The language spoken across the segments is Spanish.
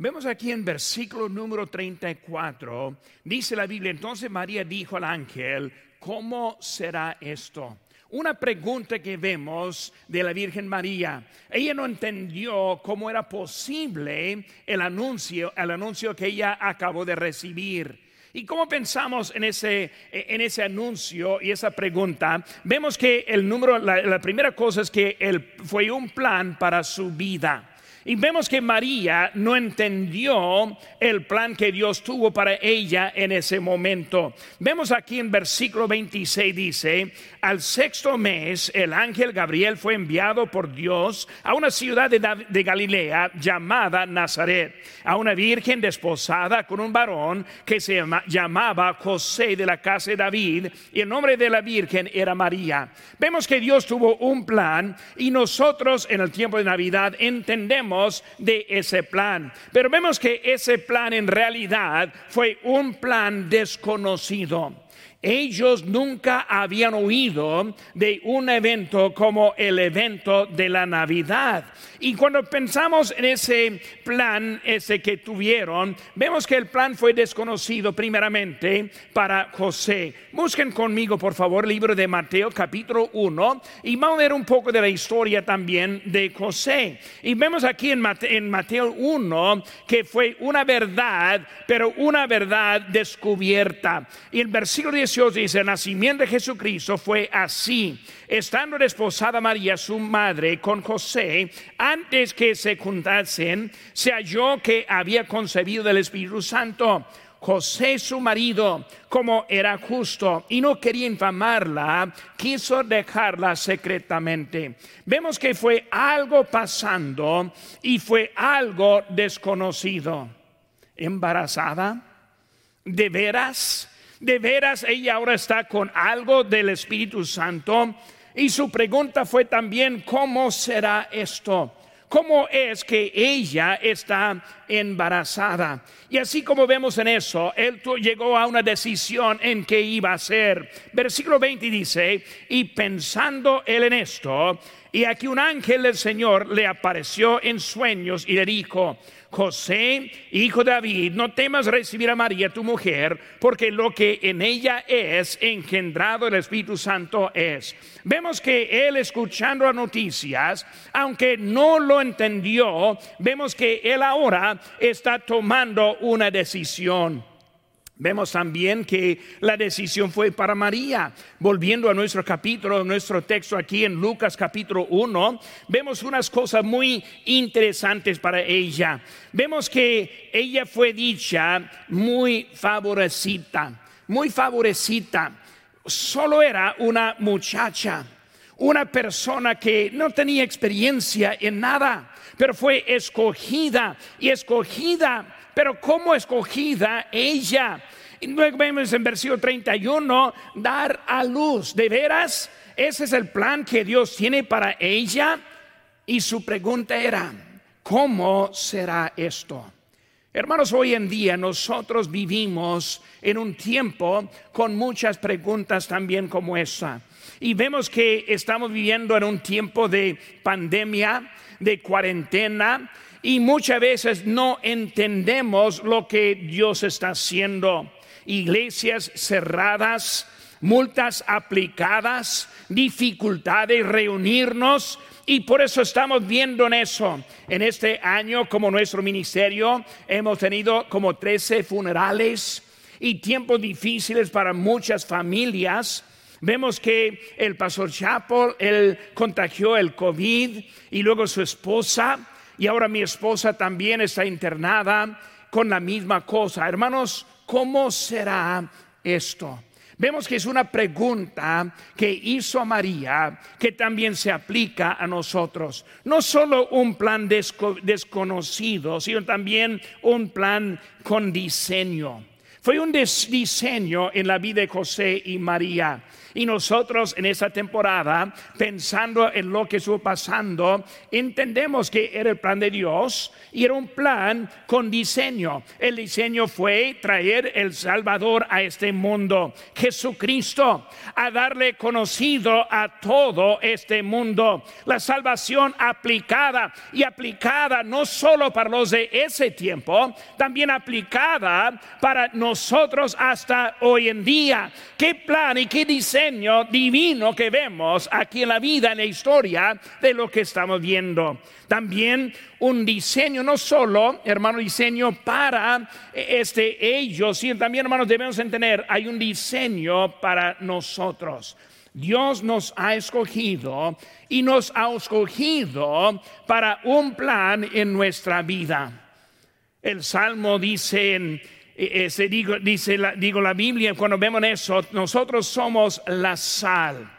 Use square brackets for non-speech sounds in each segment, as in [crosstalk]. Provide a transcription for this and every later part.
Vemos aquí en versículo número 34, dice la Biblia, entonces María dijo al ángel, ¿cómo será esto? Una pregunta que vemos de la Virgen María. Ella no entendió cómo era posible el anuncio, el anuncio que ella acabó de recibir. ¿Y cómo pensamos en ese, en ese anuncio y esa pregunta? Vemos que el número, la, primera cosa es que él fue un plan para su vida. Y vemos que María no entendió el plan que Dios tuvo para ella en ese momento. Vemos aquí en versículo 26 dice, al sexto mes el ángel Gabriel fue enviado por Dios a una ciudad de, Galilea llamada Nazaret, a una virgen desposada con un varón que se llamaba José de la casa de David y el nombre de la virgen era María. Vemos que Dios tuvo un plan y nosotros en el tiempo de Navidad entendemos de ese plan. Pero vemos que ese plan en realidad fue un plan desconocido. Ellos nunca habían oído de un evento como el evento de la Navidad. Y cuando pensamos en ese plan, ese que tuvieron, vemos que el plan fue desconocido primeramente para José. Busquen conmigo, por favor, el libro de Mateo capítulo 1 y vamos a ver un poco de la historia también de José. Y vemos aquí en Mateo, en Mateo 1 que fue una verdad, pero una verdad descubierta. Y el versículo 18 dice, el nacimiento de Jesucristo fue así. Estando desposada María, su madre, con José, antes que se juntasen, se halló que había concebido del Espíritu Santo. José su marido, como era justo y no quería infamarla, quiso dejarla secretamente. Vemos que fue algo pasando y fue algo desconocido. ¿Embarazada? ¿De veras? ¿De veras ella ahora está con algo del Espíritu Santo? Y su pregunta fue también, ¿cómo será esto? ¿Cómo es que ella está embarazada? Y así como vemos en eso, él llegó a una decisión en qué iba a hacer. Versículo 20 dice, y pensando él en esto, y aquí un ángel del Señor le apareció en sueños y le dijo, José, hijo de David, no temas recibir a María tu mujer, porque lo que en ella es engendrado el Espíritu Santo es. Vemos que él escuchando las noticias, aunque no lo entendió, vemos que él ahora está tomando una decisión. Vemos también que la decisión fue para María. Volviendo a nuestro capítulo, nuestro texto aquí en Lucas capítulo 1, vemos unas cosas muy interesantes para ella. Vemos que ella fue dicha muy favorecida, muy favorecida. Solo era una muchacha, una persona que no tenía experiencia en nada, pero fue escogida y escogida pero como escogida ella. Y luego vemos en versículo 31, dar a luz. ¿De veras? Ese es el plan que Dios tiene para ella. Y su pregunta era, ¿cómo será esto? Hermanos, hoy en día nosotros vivimos en un tiempo con muchas preguntas también como esa. Y vemos que estamos viviendo en un tiempo de pandemia, de cuarentena, y muchas veces no entendemos lo que Dios está haciendo. Iglesias cerradas, multas aplicadas, dificultades reunirnos y por eso estamos viendo en eso. En este año como nuestro ministerio hemos tenido como 13 funerales y tiempos difíciles para muchas familias. Vemos que el pastor Chapel, él contagió el COVID y luego su esposa y ahora mi esposa también está internada con la misma cosa. Hermanos, ¿cómo será esto? Vemos que es una pregunta que hizo a María que también se aplica a nosotros. No solo un plan desconocido, sino también un plan con diseño. Fue un diseño en la vida de José y María. Y nosotros en esta temporada, pensando en lo que estuvo pasando, entendemos que era el plan de Dios y era un plan con diseño. El diseño fue traer el Salvador a este mundo, Jesucristo, a darle conocido a todo este mundo. La salvación aplicada y aplicada no solo para los de ese tiempo, también aplicada para nosotros hasta hoy en día. ¿Qué plan y qué diseño? Divino que vemos aquí en la vida, en la historia de lo que estamos viendo. También un diseño, no solo, hermano, diseño para este, ellos, sino también, hermanos, debemos entender, hay un diseño para nosotros. Dios nos ha escogido y nos ha escogido para un plan en nuestra vida. El Salmo dice en se digo, dice la, la Biblia, cuando vemos eso, nosotros somos la sal.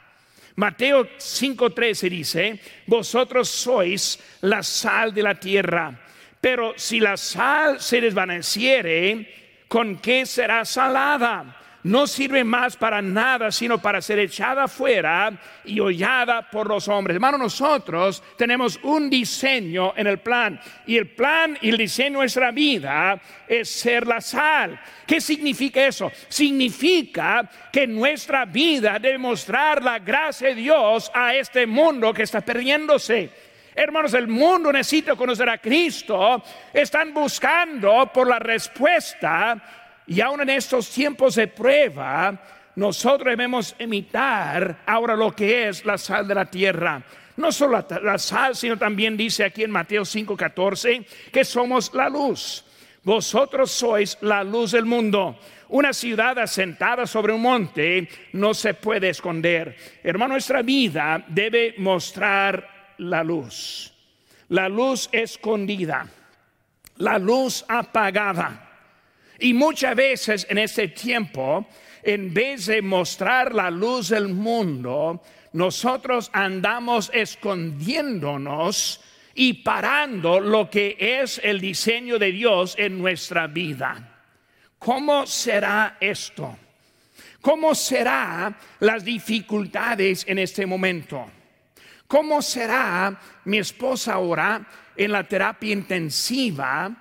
Mateo 5:13 dice, vosotros sois la sal de la tierra, pero si la sal se desvaneciere, ¿con qué será salada? No sirve más para nada, sino para ser echada fuera y hollada por los hombres. Hermano, nosotros tenemos un diseño en el plan y el plan y el diseño de nuestra vida es ser la sal. ¿Qué significa eso? Significa que nuestra vida debe mostrar la gracia de Dios a este mundo que está perdiéndose. Hermanos, el mundo necesita conocer a Cristo. Están buscando por la respuesta y aún en estos tiempos de prueba, nosotros debemos imitar ahora lo que es la sal de la tierra. No solo la, sal, sino también dice aquí en Mateo 5:14 que somos la luz. Vosotros sois la luz del mundo. Una ciudad asentada sobre un monte no se puede esconder. Hermano, nuestra vida debe mostrar la luz. La luz escondida. La luz apagada y muchas veces en este tiempo, en vez de mostrar la luz del mundo, nosotros andamos escondiéndonos y parando lo que es el diseño de Dios en nuestra vida. ¿Cómo será esto? ¿Cómo será las dificultades en este momento? ¿Cómo será mi esposa ahora en la terapia intensiva?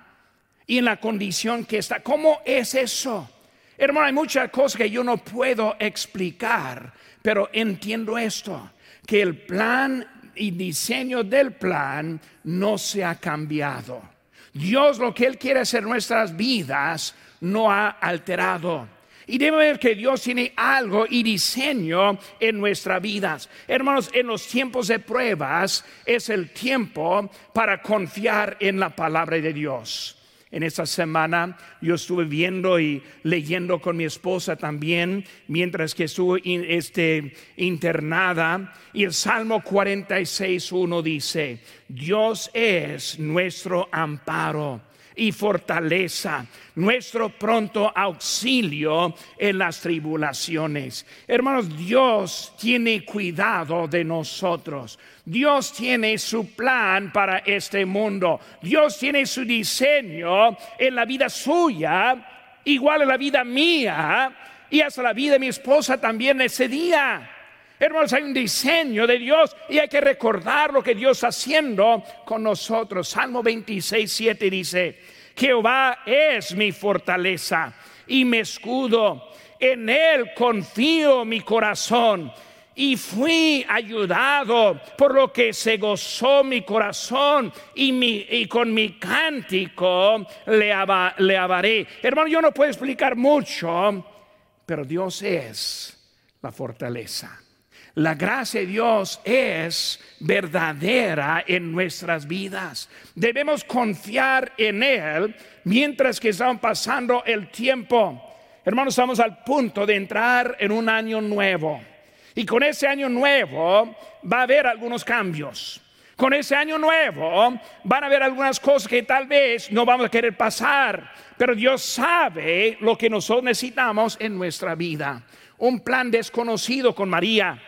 Y en la condición que está. ¿Cómo es eso? Hermano, hay muchas cosas que yo no puedo explicar, pero entiendo esto, que el plan y diseño del plan no se ha cambiado. Dios lo que Él quiere hacer en nuestras vidas no ha alterado. Y debe ver que Dios tiene algo y diseño en nuestras vidas. Hermanos, en los tiempos de pruebas es el tiempo para confiar en la palabra de Dios. En esta semana yo estuve viendo y leyendo con mi esposa también, mientras que estuve este, internada. Y el Salmo 46.1 dice, Dios es nuestro amparo y fortaleza, nuestro pronto auxilio en las tribulaciones. Hermanos, Dios tiene cuidado de nosotros. Dios tiene su plan para este mundo. Dios tiene su diseño en la vida suya, igual en la vida mía y hasta la vida de mi esposa también ese día. Hermanos, hay un diseño de Dios y hay que recordar lo que Dios está haciendo con nosotros. Salmo 26, 7 dice, Jehová es mi fortaleza y mi escudo. En él confío mi corazón y fui ayudado, por lo que se gozó mi corazón y, mi, y con mi cántico le, le abaré. Hermano, yo no puedo explicar mucho, pero Dios es la fortaleza. La gracia de Dios es verdadera en nuestras vidas. Debemos confiar en Él mientras que estamos pasando el tiempo. Hermanos, estamos al punto de entrar en un año nuevo. Y con ese año nuevo va a haber algunos cambios. Con ese año nuevo van a haber algunas cosas que tal vez no vamos a querer pasar, pero Dios sabe lo que nosotros necesitamos en nuestra vida. Un plan desconocido con María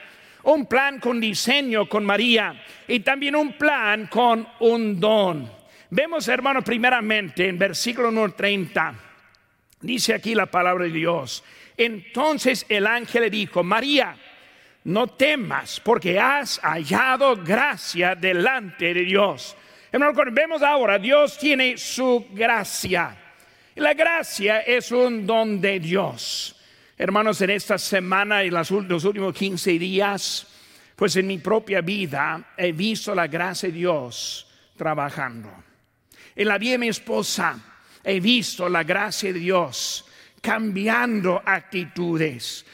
un plan con diseño con María y también un plan con un don. Vemos, hermano, primeramente en versículo número 30, Dice aquí la palabra de Dios. Entonces el ángel le dijo, María, no temas porque has hallado gracia delante de Dios. Hermano, vemos ahora, Dios tiene su gracia. La gracia es un don de Dios. Hermanos, en esta semana y los últimos 15 días, pues en mi propia vida he visto la gracia de Dios trabajando. En la vida de mi esposa he visto la gracia de Dios cambiando actitudes,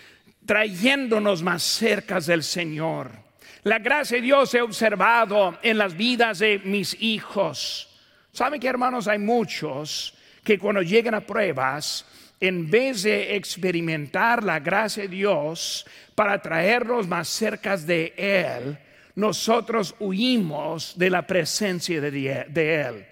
trayéndonos más cerca del Señor. La gracia de Dios he observado en las vidas de mis hijos. ¿Saben que hermanos? Hay muchos que cuando llegan a pruebas, en vez de experimentar la gracia de Dios para traernos más cerca de Él, nosotros huimos de la presencia de, Él.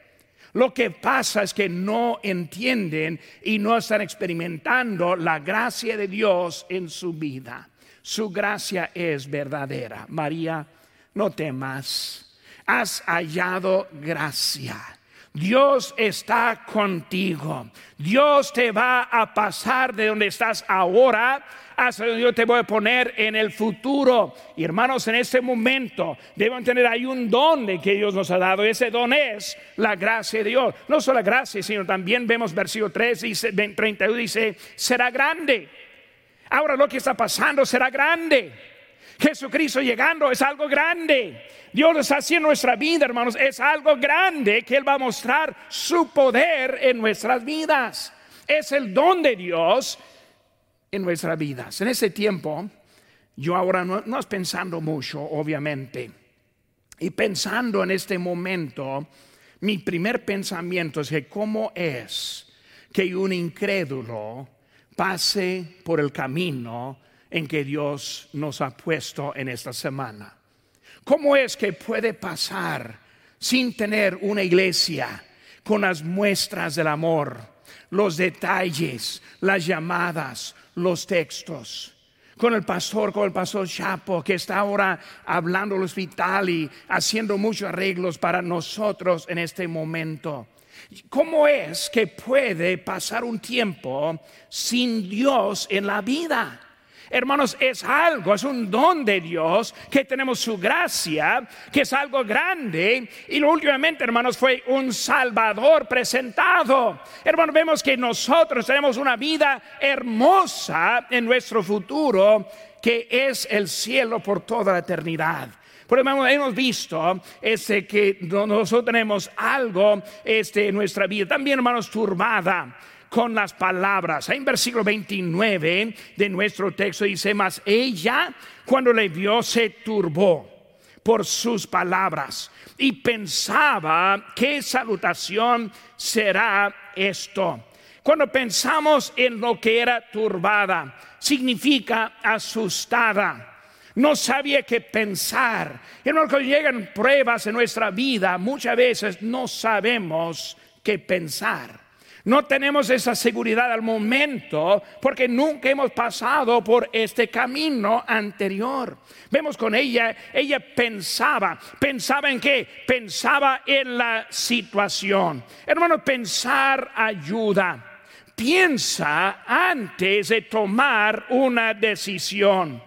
Lo que pasa es que no entienden y no están experimentando la gracia de Dios en su vida. Su gracia es verdadera. María, no temas. Has hallado gracia Dios está contigo. Dios te va a pasar de donde estás ahora hasta donde yo te voy a poner en el futuro. Y hermanos, en este momento deben tener ahí un don de que Dios nos ha dado. Ese don es la gracia de Dios. No solo la gracia, sino también vemos versículo 3, dice, 31, dice, será grande. Ahora lo que está pasando será grande. Jesucristo llegando es algo grande. Dios está haciendo nuestra vida, hermanos, es algo grande que Él va a mostrar su poder en nuestras vidas. Es el don de Dios en nuestras vidas. En ese tiempo, yo ahora no, es pensando mucho, obviamente, y pensando en este momento, mi primer pensamiento es que cómo es que un incrédulo pase por el camino en que Dios nos ha puesto en esta semana. ¿Cómo es que puede pasar sin tener una iglesia con las muestras del amor, los detalles, las llamadas, los textos? Con el pastor, con el pastor Chapo, que está ahora hablando el hospital y haciendo muchos arreglos para nosotros en este momento. ¿Cómo es que puede pasar un tiempo sin Dios en la vida? Hermanos, es algo, es un don de Dios, que tenemos su gracia, que es algo grande. Y últimamente, hermanos, fue un Salvador presentado. Hermanos, vemos que nosotros tenemos una vida hermosa en nuestro futuro, que es el cielo por toda la eternidad. Por ejemplo, hemos visto este, que nosotros tenemos algo este, en nuestra vida, también hermanos, turbada con las palabras. En versículo 29 de nuestro texto dice, más ella cuando le vio se turbó por sus palabras y pensaba qué salutación será esto. Cuando pensamos en lo que era turbada, significa asustada. No sabía qué pensar. Y cuando llegan pruebas en nuestra vida, muchas veces no sabemos qué pensar. No tenemos esa seguridad al momento porque nunca hemos pasado por este camino anterior. Vemos con ella, ella pensaba, pensaba en qué? Pensaba en la situación. Hermano, pensar ayuda. Piensa antes de tomar una decisión.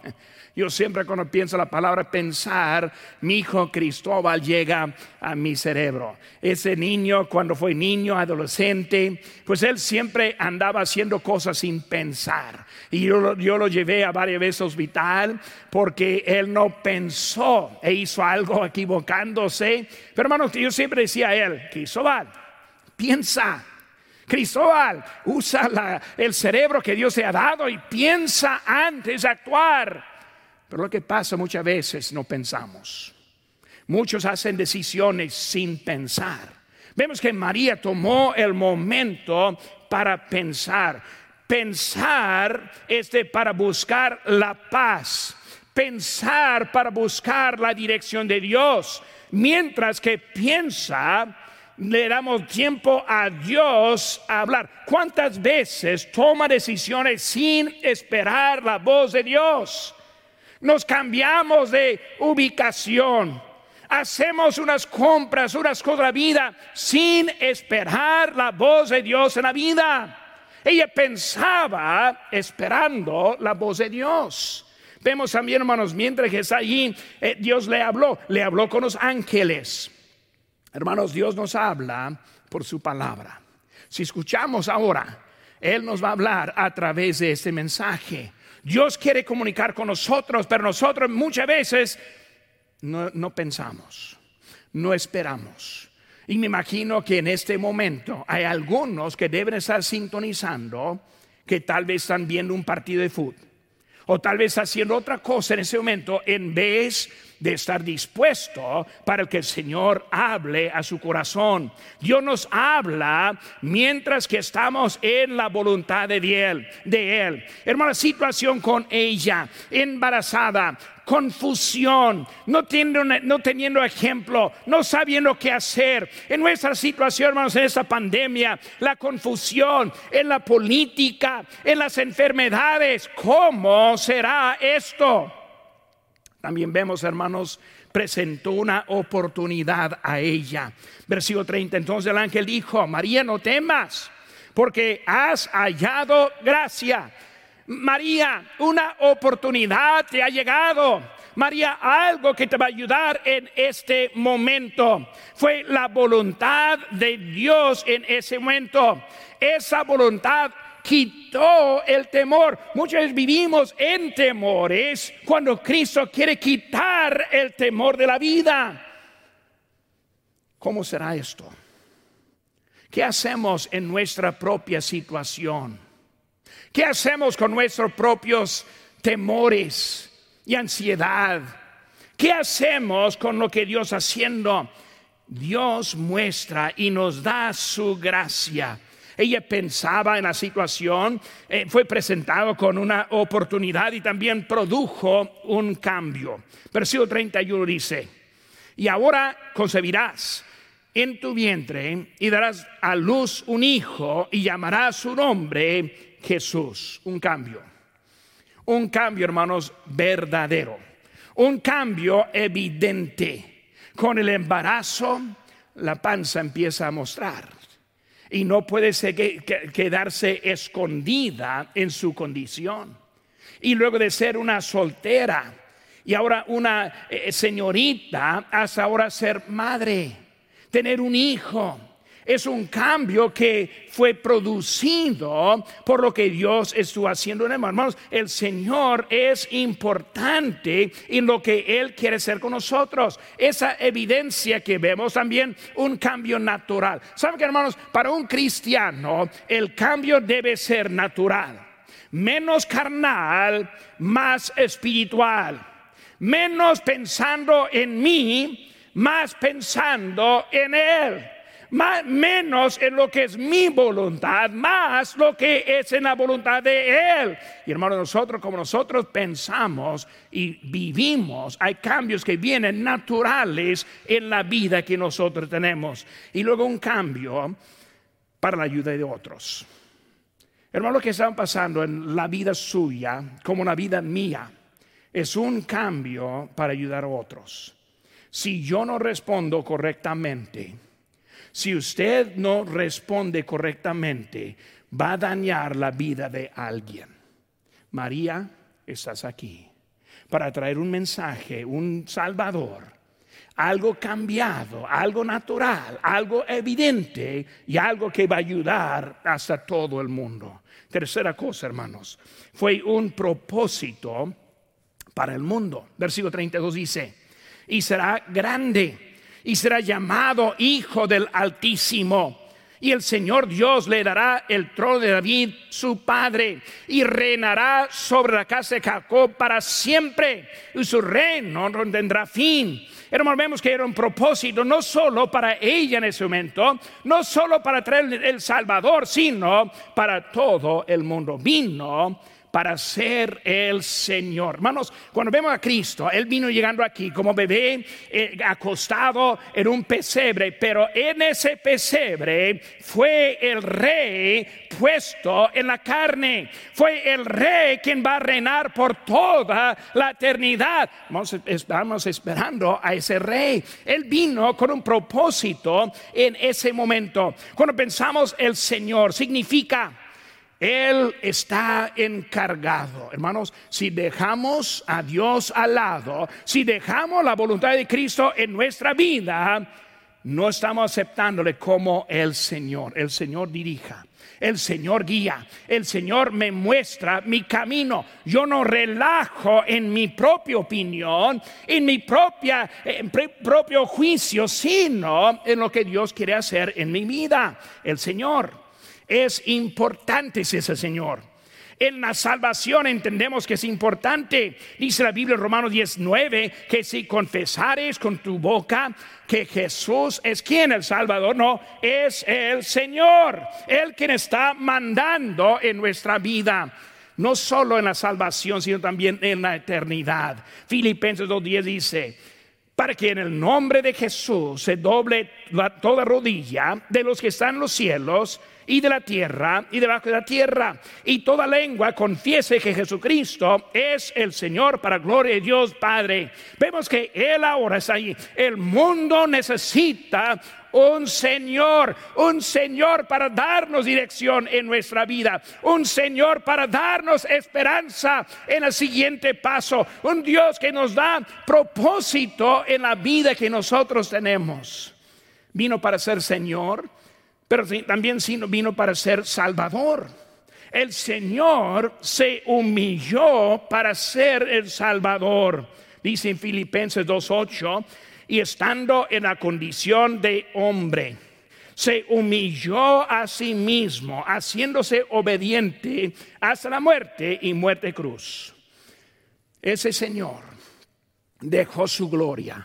Yo siempre cuando pienso la palabra pensar, mi hijo Cristóbal llega a mi cerebro. Ese niño, cuando fue niño, adolescente, pues él siempre andaba haciendo cosas sin pensar. Y yo, lo llevé a varias veces al hospital porque él no pensó e hizo algo equivocándose. Pero hermanos, yo siempre decía a él, Cristóbal, piensa. Cristóbal, usa el cerebro que Dios te ha dado y piensa antes de actuar. Pero lo que pasa muchas veces no pensamos. Muchos hacen decisiones sin pensar. Vemos que María tomó el momento para pensar. Pensar es para buscar la paz. Pensar para buscar la dirección de Dios. Mientras que piensa, le damos tiempo a Dios a hablar. ¿Cuántas veces toma decisiones sin esperar la voz de Dios? Nos cambiamos de ubicación. Hacemos unas compras, unas cosas de la vida sin esperar la voz de Dios en la vida. Ella pensaba esperando la voz de Dios. Vemos también, hermanos, mientras que está allí, eh, Dios le habló, le habló con los ángeles. Hermanos, Dios nos habla por su palabra. Si escuchamos ahora, Él nos va a hablar a través de este mensaje. Dios quiere comunicar con nosotros, pero nosotros muchas veces no, pensamos, no esperamos. Y me imagino que en este momento hay algunos que deben estar sintonizando, que tal vez están viendo un partido de fútbol o tal vez haciendo otra cosa en ese momento en vez de estar dispuesto para que el Señor hable a su corazón. Dios nos habla mientras que estamos en la voluntad de Él. De él. Hermana, situación con ella, embarazada, confusión, no teniendo, no teniendo ejemplo, no sabiendo qué hacer. En nuestra situación, hermanos, en esta pandemia, la confusión en la política, en las enfermedades, ¿cómo será esto? También vemos, hermanos, presentó una oportunidad a ella. Versículo 30, entonces el ángel dijo, María, no temas, porque has hallado gracia María, una oportunidad te ha llegado. María, algo que te va a ayudar en este momento. Fue la voluntad de Dios en ese momento. Esa voluntad quitó el temor. Muchas veces vivimos en temores cuando Cristo quiere quitar el temor de la vida. ¿Cómo será esto? ¿Qué hacemos en nuestra propia situación? ¿Qué hacemos con nuestros propios temores y ansiedad? ¿Qué hacemos con lo que Dios haciendo? Dios muestra y nos da su gracia. Ella pensaba en la situación, eh, fue presentado con una oportunidad y también produjo un cambio. Versículo 31 dice, y ahora concebirás en tu vientre y darás a luz un hijo y llamarás su nombre Jesús. Un cambio. Un cambio, hermanos, verdadero. Un cambio evidente. Con el embarazo, la panza empieza a mostrar. Y no puede quedarse escondida en su condición. Y luego de ser una soltera y ahora una eh, señorita, hasta ahora ser madre, tener un hijo es un cambio que fue producido por lo que Dios estuvo haciendo. Hermanos, el Señor es importante en lo que Él quiere hacer con nosotros. Esa evidencia que vemos también, un cambio natural. ¿Saben que hermanos? Para un cristiano, el cambio debe ser natural. Menos carnal, más espiritual. Menos pensando en mí, más pensando en Él menos en lo que es mi voluntad, más lo que es en la voluntad de Él. Y hermano, nosotros como nosotros pensamos y vivimos, hay cambios que vienen naturales en la vida que nosotros tenemos. Y luego un cambio para la ayuda de otros. Hermano, lo que están pasando en la vida suya, como una vida mía, es un cambio para ayudar a otros. Si yo no respondo correctamente, si usted no responde correctamente, va a dañar la vida de alguien. María, estás aquí para traer un mensaje, un salvador, algo cambiado, algo natural, algo evidente y algo que va a ayudar hasta todo el mundo. Tercera cosa, hermanos, fue un propósito para el mundo. Versículo 32 dice, y será grande y será llamado Hijo del Altísimo. Y el Señor Dios le dará el trono de David, su padre, y reinará sobre la casa de Jacob para siempre, y su reino no tendrá fin. Hermanos, vemos que era un propósito no solo para ella en ese momento, no solo para traer el Salvador, sino para todo el mundo. Vino para ser el Señor. Hermanos, cuando vemos a Cristo, Él vino llegando aquí como bebé eh, acostado en un pesebre, pero en ese pesebre fue el rey puesto en la carne. Fue el rey quien va a reinar por toda la eternidad. Estamos esperando a ese rey. Él vino con un propósito en ese momento. Cuando pensamos el Señor, significa Él está encargado. Hermanos, si dejamos a Dios al lado, si dejamos la voluntad de Cristo en nuestra vida, no estamos aceptándole como el Señor. El Señor dirija. El Señor guía, el Señor me muestra mi camino. Yo no relajo en mi propia opinión, en mi propia, propio juicio, sino en lo que Dios quiere hacer en mi vida. El Señor es importante ese Señor. En la salvación entendemos que es importante. Dice la Biblia en Romanos 19 que si confesares con tu boca que Jesús es quien el Salvador, no, es el Señor, el quien está mandando en nuestra vida no solo en la salvación, sino también en la eternidad. Filipenses 2.10 dice, para que en el nombre de Jesús se doble toda rodilla de los que están en los cielos y de la tierra y debajo de la tierra. Y toda lengua confiese que Jesucristo es el Señor para gloria de Dios Padre. Vemos que Él ahora está ahí. El mundo necesita un Señor, un Señor para darnos dirección en nuestra vida, un Señor para darnos esperanza en el siguiente paso, un Dios que nos da propósito en la vida que nosotros tenemos. Vino para ser Señor, pero también vino para ser Salvador. El Señor se humilló para ser el Salvador. Dice en Filipenses 2.8, y estando en la condición de hombre, se humilló a sí mismo, haciéndose obediente hasta la muerte y muerte cruz. Ese Señor dejó su gloria.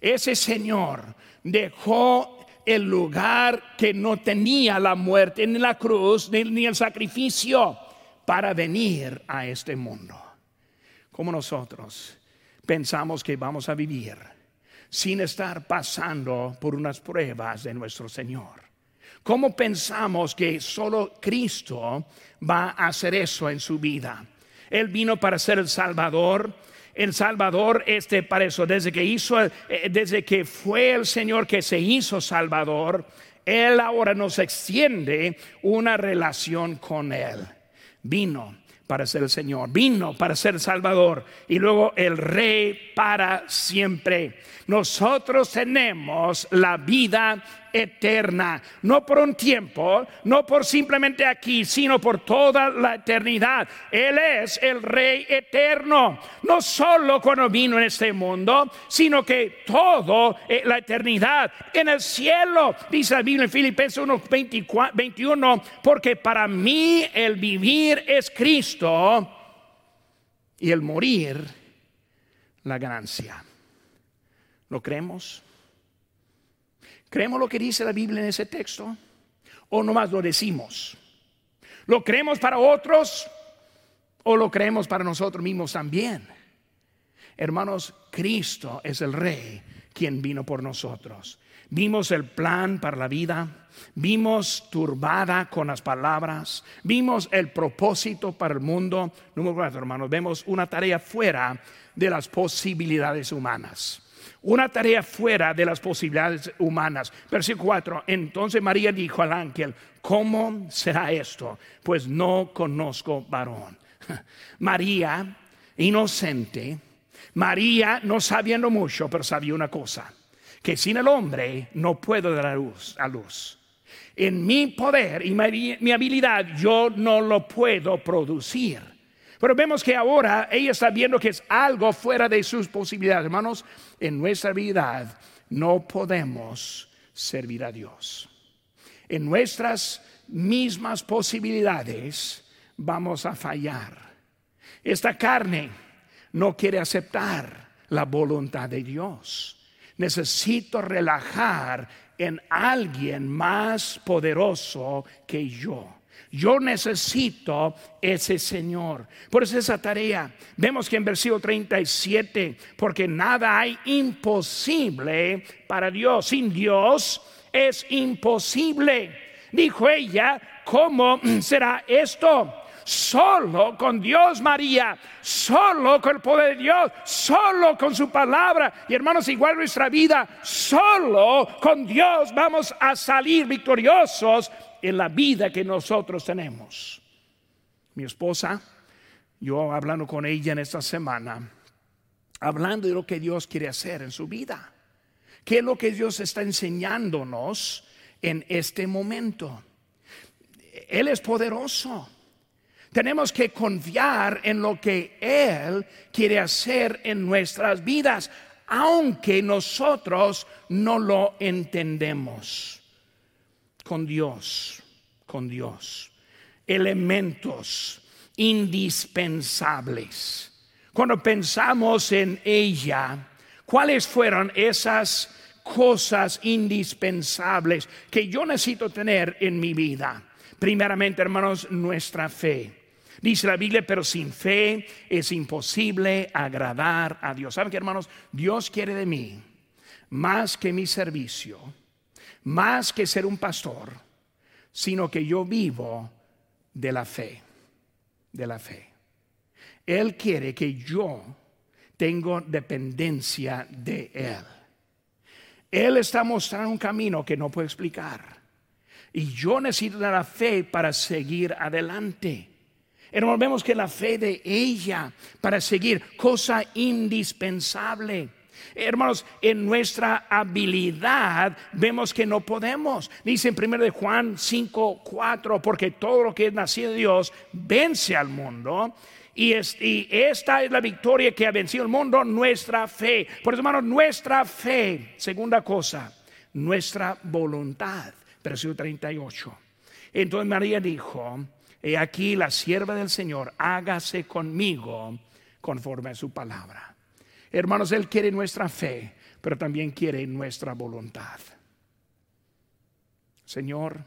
Ese Señor dejó el lugar que no tenía la muerte, ni la cruz, ni, el sacrificio, para venir a este mundo. Como nosotros pensamos que vamos a vivir sin estar pasando por unas pruebas de nuestro Señor. ¿Cómo pensamos que solo Cristo va a hacer eso en su vida? Él vino para ser el Salvador, el Salvador este para eso, desde que hizo, eh, desde que fue el Señor que se hizo Salvador, Él ahora nos extiende una relación con Él. Vino para ser el Señor, vino para ser Salvador y luego el Rey para siempre. Nosotros tenemos la vida eterna, no por un tiempo, no por simplemente aquí, sino por toda la eternidad. Él es el Rey eterno, no solo cuando vino en este mundo, sino que todo eh, la eternidad en el cielo, dice la Biblia en Filipenses 1, 21, porque para mí el vivir es Cristo y el morir la ganancia. ¿Lo creemos? ¿Creemos lo que dice la Biblia en ese texto? ¿O nomás lo decimos? ¿Lo creemos para otros? ¿O lo creemos para nosotros mismos también? Hermanos, Cristo es el Rey quien vino por nosotros. Vimos el plan para la vida, vimos turbada con las palabras, vimos el propósito para el mundo. Número cuatro, hermanos, vemos una tarea fuera de las posibilidades humanas. Una tarea fuera de las posibilidades humanas. Versículo 4. Entonces María dijo al ángel, ¿cómo será esto? Pues no conozco varón. [laughs] María, inocente, María no sabiendo mucho, pero sabía una cosa, que sin el hombre no puedo dar a luz. A luz. En mi poder y mi habilidad yo no lo puedo producir. Pero vemos que ahora ella está viendo que es algo fuera de sus posibilidades. Hermanos, en nuestra vida no podemos servir a Dios. En nuestras mismas posibilidades vamos a fallar. Esta carne no quiere aceptar la voluntad de Dios. Necesito relajar en alguien más poderoso que yo. Yo necesito ese Señor. Por eso esa tarea. Vemos que en versículo 37, porque nada hay imposible para Dios. Sin Dios es imposible. Dijo ella, ¿cómo será esto? Solo con Dios, María, solo con el poder de Dios, solo con su palabra. Y hermanos, igual nuestra vida, solo con Dios vamos a salir victoriosos en la vida que nosotros tenemos. Mi esposa, yo hablando con ella en esta semana, hablando de lo que Dios quiere hacer en su vida. ¿Qué es lo que Dios está enseñándonos en este momento? Él es poderoso. Tenemos que confiar en lo que Él quiere hacer en nuestras vidas, aunque nosotros no lo entendemos. Con Dios, con Dios. Elementos indispensables. Cuando pensamos en ella, ¿cuáles fueron esas cosas indispensables que yo necesito tener en mi vida? Primeramente, hermanos, nuestra fe. Dice la Biblia, pero sin fe es imposible agradar a Dios. ¿Saben qué, hermanos? Dios quiere de mí más que mi servicio, más que ser un pastor, sino que yo vivo de la fe, de la fe. Él quiere que yo tenga dependencia de Él. Él está mostrando un camino que no puedo explicar. Y yo necesito de la fe para seguir adelante. Hermanos, vemos que la fe de ella para seguir, cosa indispensable. Hermanos, en nuestra habilidad vemos que no podemos. Dice en 1 de Juan 5, 4, porque todo lo que es nacido de Dios vence al mundo. Y, esta es la victoria que ha vencido el mundo, nuestra fe. Por eso, hermanos, nuestra fe, segunda cosa, nuestra voluntad. Versículo 38. Entonces María dijo, He aquí la sierva del Señor, hágase conmigo conforme a su palabra. Hermanos, Él quiere nuestra fe, pero también quiere nuestra voluntad. Señor,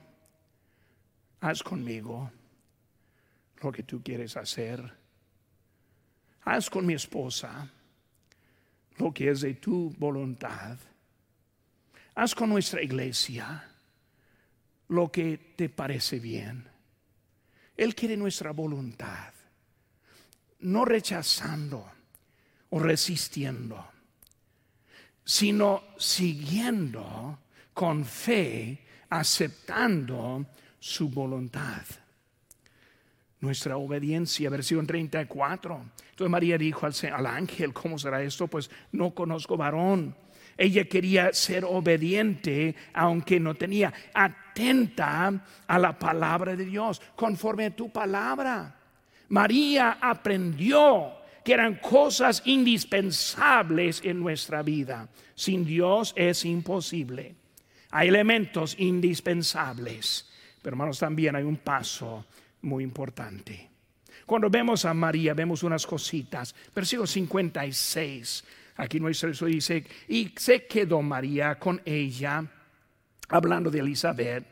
haz conmigo lo que tú quieres hacer. Haz con mi esposa lo que es de tu voluntad. Haz con nuestra iglesia lo que te parece bien. Él quiere nuestra voluntad, no rechazando o resistiendo, sino siguiendo con fe, aceptando su voluntad. Nuestra obediencia, versículo 34. Entonces María dijo al, al ángel, ¿cómo será esto? Pues no conozco varón. Ella quería ser obediente aunque no tenía. Atenta a la palabra de Dios, conforme a tu palabra. María aprendió que eran cosas indispensables en nuestra vida. Sin Dios es imposible. Hay elementos indispensables, pero hermanos, también hay un paso muy importante. Cuando vemos a María, vemos unas cositas. Versículo 56 Aquí nuestro dice, y se quedó María con ella, hablando de Elizabeth,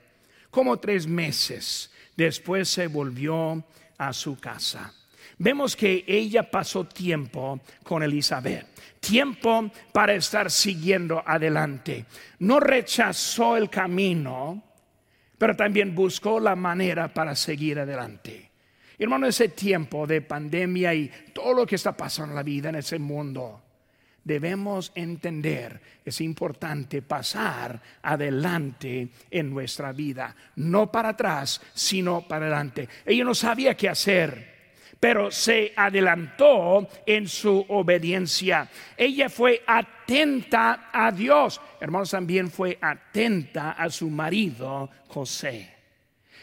como tres meses. Después se volvió a su casa. Vemos que ella pasó tiempo con Elizabeth, tiempo para estar siguiendo adelante. No rechazó el camino, pero también buscó la manera para seguir adelante. Hermano, ese tiempo de pandemia y todo lo que está pasando en la vida en ese mundo, debemos entender, es importante pasar adelante en nuestra vida, no para atrás, sino para adelante. Ella no sabía qué hacer, pero se adelantó en su obediencia. Ella fue atenta a Dios. Hermanos, también fue atenta a su marido José.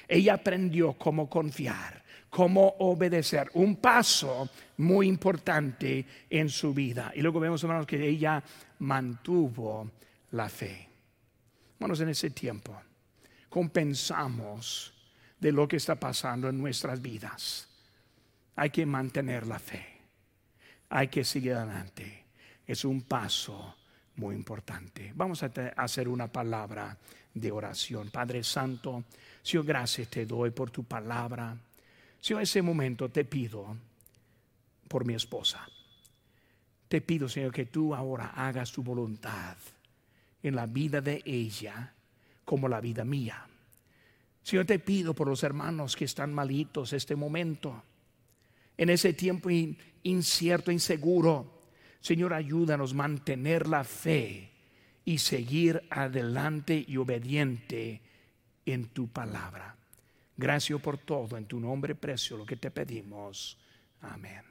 Ella aprendió cómo confiar cómo obedecer. Un paso muy importante en su vida. Y luego vemos, hermanos, que ella mantuvo la fe. Hermanos, en ese tiempo compensamos de lo que está pasando en nuestras vidas. Hay que mantener la fe. Hay que seguir adelante. Es un paso muy importante. Vamos a hacer una palabra de oración. Padre Santo, Señor, gracias te doy por tu palabra. Señor, ese momento te pido por mi esposa. Te pido, Señor, que tú ahora hagas tu voluntad en la vida de ella como la vida mía. Señor, te pido por los hermanos que están malitos este momento, en ese tiempo incierto, inseguro. Señor, ayúdanos a mantener la fe y seguir adelante y obediente en tu palabra. Gracias por todo, en tu nombre precio, lo que te pedimos. Amén.